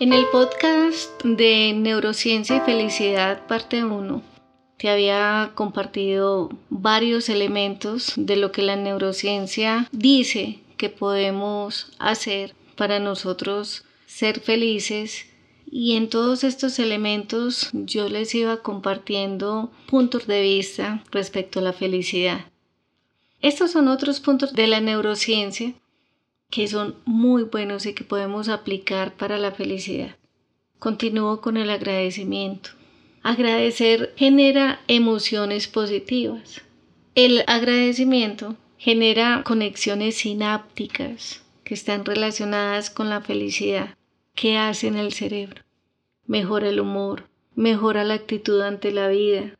En el podcast de Neurociencia y Felicidad, parte 1, te había compartido varios elementos de lo que la neurociencia dice que podemos hacer para nosotros ser felices y en todos estos elementos yo les iba compartiendo puntos de vista respecto a la felicidad. Estos son otros puntos de la neurociencia que son muy buenos y que podemos aplicar para la felicidad. Continúo con el agradecimiento. Agradecer genera emociones positivas. El agradecimiento genera conexiones sinápticas que están relacionadas con la felicidad. ¿Qué hace en el cerebro? Mejora el humor, mejora la actitud ante la vida,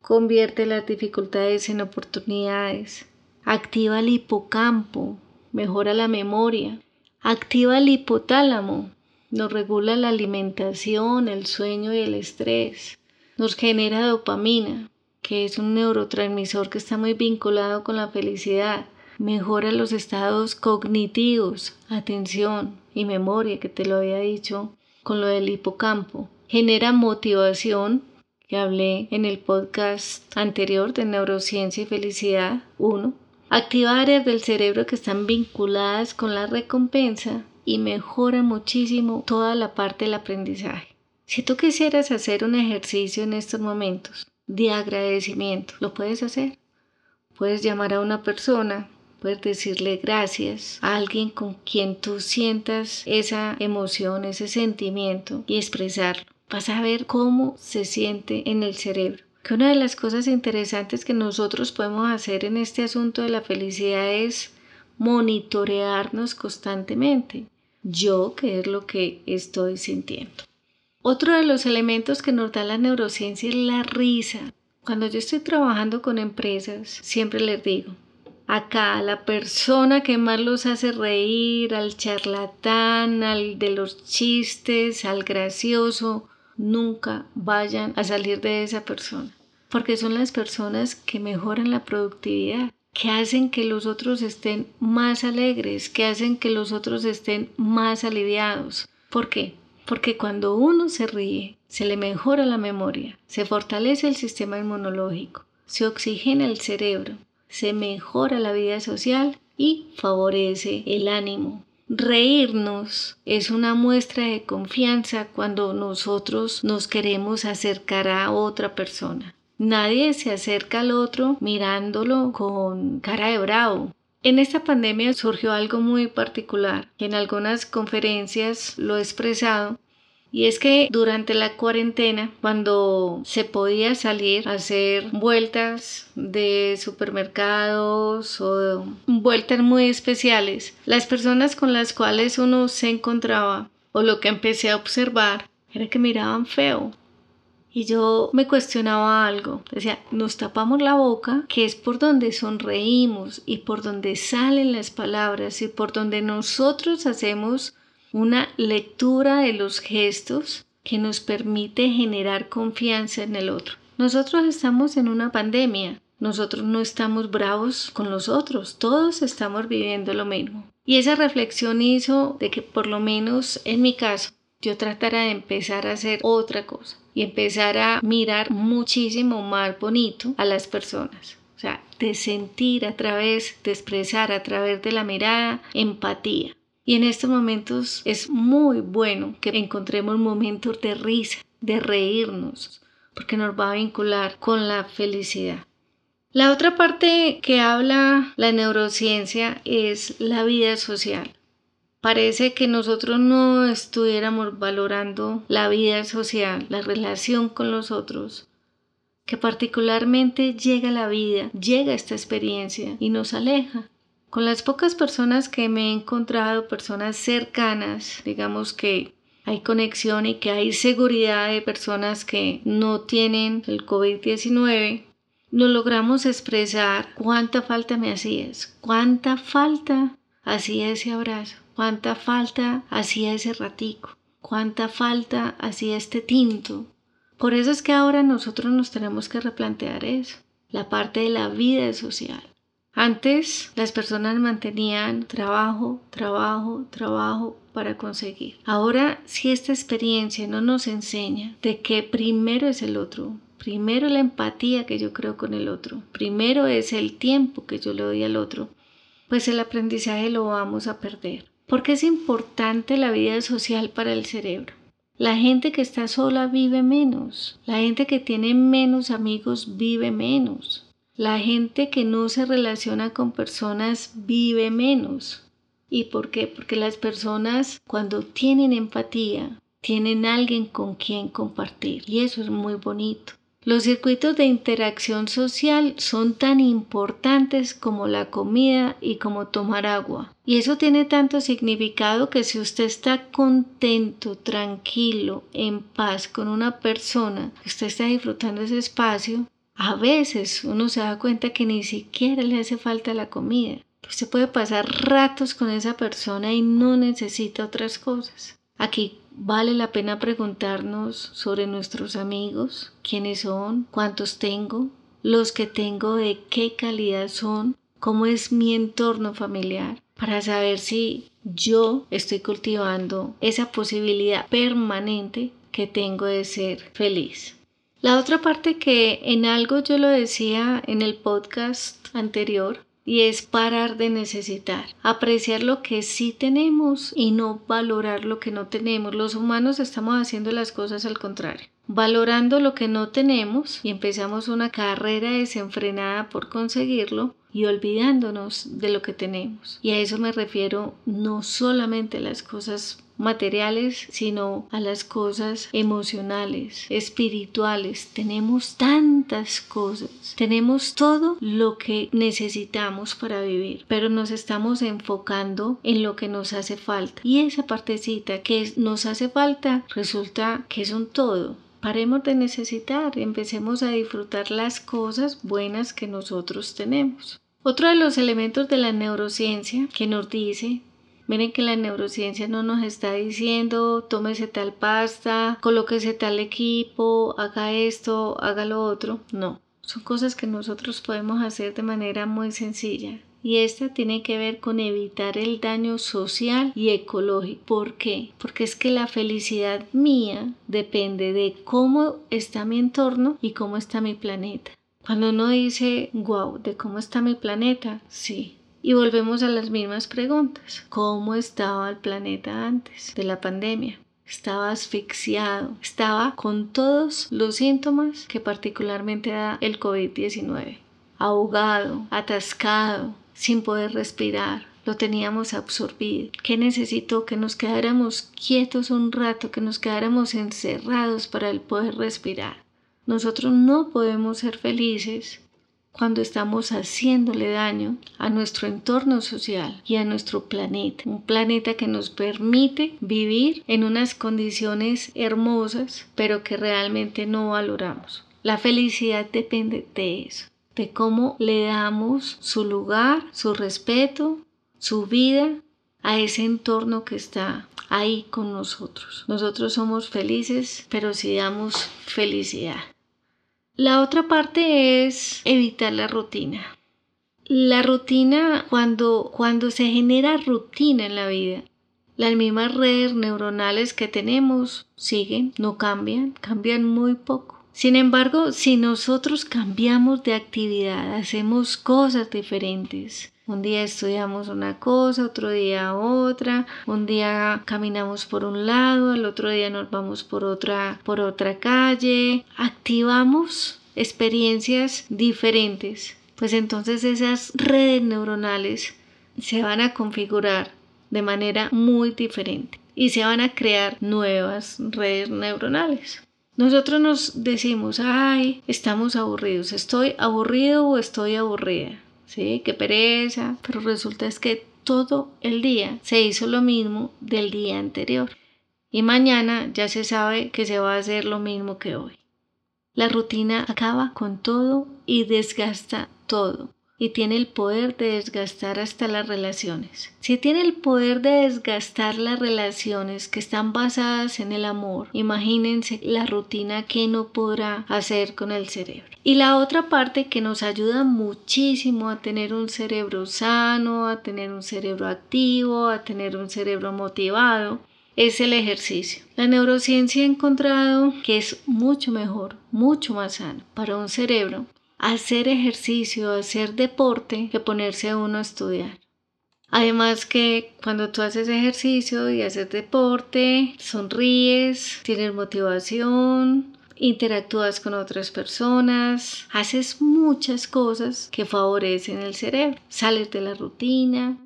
convierte las dificultades en oportunidades, activa el hipocampo, mejora la memoria, activa el hipotálamo, nos regula la alimentación, el sueño y el estrés, nos genera dopamina, que es un neurotransmisor que está muy vinculado con la felicidad, mejora los estados cognitivos, atención y memoria, que te lo había dicho con lo del hipocampo, genera motivación, que hablé en el podcast anterior de Neurociencia y Felicidad 1, activa áreas del cerebro que están vinculadas con la recompensa y mejora muchísimo toda la parte del aprendizaje. Si tú quisieras hacer un ejercicio en estos momentos de agradecimiento, lo puedes hacer. Puedes llamar a una persona, puedes decirle gracias a alguien con quien tú sientas esa emoción, ese sentimiento y expresarlo. Vas a ver cómo se siente en el cerebro que una de las cosas interesantes que nosotros podemos hacer en este asunto de la felicidad es monitorearnos constantemente. Yo, ¿qué es lo que estoy sintiendo? Otro de los elementos que nos da la neurociencia es la risa. Cuando yo estoy trabajando con empresas, siempre les digo, acá la persona que más los hace reír, al charlatán, al de los chistes, al gracioso, nunca vayan a salir de esa persona, porque son las personas que mejoran la productividad, que hacen que los otros estén más alegres, que hacen que los otros estén más aliviados. ¿Por qué? Porque cuando uno se ríe, se le mejora la memoria, se fortalece el sistema inmunológico, se oxigena el cerebro, se mejora la vida social y favorece el ánimo, Reírnos es una muestra de confianza cuando nosotros nos queremos acercar a otra persona. Nadie se acerca al otro mirándolo con cara de bravo. En esta pandemia surgió algo muy particular, que en algunas conferencias lo he expresado, y es que durante la cuarentena, cuando se podía salir a hacer vueltas de supermercados o vueltas muy especiales, las personas con las cuales uno se encontraba o lo que empecé a observar era que miraban feo. Y yo me cuestionaba algo. Decía, nos tapamos la boca, que es por donde sonreímos y por donde salen las palabras y por donde nosotros hacemos una lectura de los gestos que nos permite generar confianza en el otro. Nosotros estamos en una pandemia, nosotros no estamos bravos con los otros, todos estamos viviendo lo mismo. Y esa reflexión hizo de que por lo menos en mi caso yo tratara de empezar a hacer otra cosa y empezar a mirar muchísimo más bonito a las personas. O sea, de sentir a través, de expresar a través de la mirada empatía. Y en estos momentos es muy bueno que encontremos momentos de risa, de reírnos, porque nos va a vincular con la felicidad. La otra parte que habla la neurociencia es la vida social. Parece que nosotros no estuviéramos valorando la vida social, la relación con los otros, que particularmente llega la vida, llega esta experiencia y nos aleja. Con las pocas personas que me he encontrado, personas cercanas, digamos que hay conexión y que hay seguridad de personas que no tienen el COVID-19, no logramos expresar cuánta falta me hacías, cuánta falta hacía ese abrazo, cuánta falta hacía ese ratico, cuánta falta hacía este tinto. Por eso es que ahora nosotros nos tenemos que replantear eso, la parte de la vida social Antes las personas mantenían trabajo, trabajo, trabajo para conseguir. Ahora, si esta experiencia no nos enseña de que primero es el otro, primero la empatía que yo creo con el otro, primero es el tiempo que yo le doy al otro, pues el aprendizaje lo vamos a perder. Porque es importante la vida social para el cerebro. La gente que está sola vive menos. La gente que tiene menos amigos vive menos. La gente que no se relaciona con personas vive menos. ¿Y por qué? Porque las personas cuando tienen empatía, tienen alguien con quien compartir. Y eso es muy bonito. Los circuitos de interacción social son tan importantes como la comida y como tomar agua. Y eso tiene tanto significado que si usted está contento, tranquilo, en paz con una persona, usted está disfrutando ese espacio, a veces uno se da cuenta que ni siquiera le hace falta la comida. Usted puede pasar ratos con esa persona y no necesita otras cosas. Aquí vale la pena preguntarnos sobre nuestros amigos, quiénes son, cuántos tengo, los que tengo de qué calidad son, cómo es mi entorno familiar, para saber si yo estoy cultivando esa posibilidad permanente que tengo de ser feliz. La otra parte que en algo yo lo decía en el podcast anterior y es parar de necesitar, apreciar lo que sí tenemos y no valorar lo que no tenemos. Los humanos estamos haciendo las cosas al contrario valorando lo que no tenemos y empezamos una carrera desenfrenada por conseguirlo y olvidándonos de lo que tenemos. Y a eso me refiero no solamente las cosas materiales, sino a las cosas emocionales, espirituales. Tenemos tantas cosas, tenemos todo lo que necesitamos para vivir, pero nos estamos enfocando en lo que nos hace falta. Y esa partecita que nos hace falta resulta que es un todo. Paremos de necesitar empecemos a disfrutar las cosas buenas que nosotros tenemos. Otro de los elementos de la neurociencia que nos dice Miren que la neurociencia no nos está diciendo tómese tal pasta, colóquese tal equipo, haga esto, haga lo otro. No, son cosas que nosotros podemos hacer de manera muy sencilla. Y esta tiene que ver con evitar el daño social y ecológico. ¿Por qué? Porque es que la felicidad mía depende de cómo está mi entorno y cómo está mi planeta. Cuando uno dice, wow, ¿de cómo está mi planeta? Sí, y volvemos a las mismas preguntas. ¿Cómo estaba el planeta antes de la pandemia? Estaba asfixiado, estaba con todos los síntomas que particularmente da el COVID-19. Ahogado, atascado, sin poder respirar, lo teníamos absorbido. ¿Qué necesitó? Que nos quedáramos quietos un rato, que nos quedáramos encerrados para el poder respirar. Nosotros no podemos ser felices cuando estamos haciéndole daño a nuestro entorno social y a nuestro planeta. Un planeta que nos permite vivir en unas condiciones hermosas, pero que realmente no valoramos. La felicidad depende de eso, de cómo le damos su lugar, su respeto, su vida a ese entorno que está ahí con nosotros. Nosotros somos felices, pero si damos felicidad. La otra parte es evitar la rutina. La rutina, cuando, cuando se genera rutina en la vida, las mismas redes neuronales que tenemos siguen, no cambian, cambian muy poco. Sin embargo, si nosotros cambiamos de actividad, hacemos cosas diferentes, un día estudiamos una cosa, otro día otra, un día caminamos por un lado, el otro día nos vamos por otra, por otra calle. Activamos experiencias diferentes, pues entonces esas redes neuronales se van a configurar de manera muy diferente y se van a crear nuevas redes neuronales. Nosotros nos decimos, ay, estamos aburridos, estoy aburrido o estoy aburrida. ¿Sí? Qué pereza, pero resulta es que todo el día se hizo lo mismo del día anterior y mañana ya se sabe que se va a hacer lo mismo que hoy. La rutina acaba con todo y desgasta todo. Y tiene el poder de desgastar hasta las relaciones. Si tiene el poder de desgastar las relaciones que están basadas en el amor, imagínense la rutina que no podrá hacer con el cerebro. Y la otra parte que nos ayuda muchísimo a tener un cerebro sano, a tener un cerebro activo, a tener un cerebro motivado, es el ejercicio. La neurociencia ha encontrado que es mucho mejor, mucho más sano para un cerebro hacer ejercicio, hacer deporte, que ponerse uno a estudiar. Además que cuando tú haces ejercicio y haces deporte, sonríes, tienes motivación, interactúas con otras personas, haces muchas cosas que favorecen el cerebro, sales de la rutina.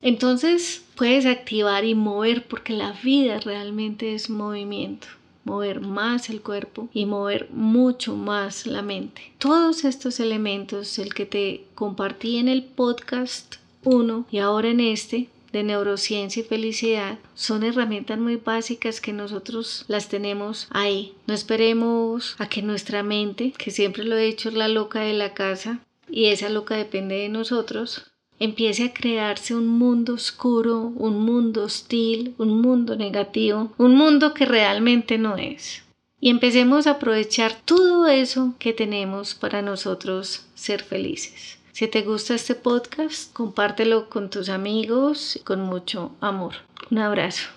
Entonces puedes activar y mover porque la vida realmente es movimiento mover más el cuerpo y mover mucho más la mente. Todos estos elementos, el que te compartí en el podcast 1 y ahora en este, de neurociencia y felicidad son herramientas muy básicas que nosotros las tenemos ahí. No esperemos a que nuestra mente, que siempre lo he dicho es la loca de la casa y esa loca depende de nosotros, empiece a crearse un mundo oscuro, un mundo hostil, un mundo negativo, un mundo que realmente no es. Y empecemos a aprovechar todo eso que tenemos para nosotros ser felices. Si te gusta este podcast, compártelo con tus amigos con mucho amor. Un abrazo.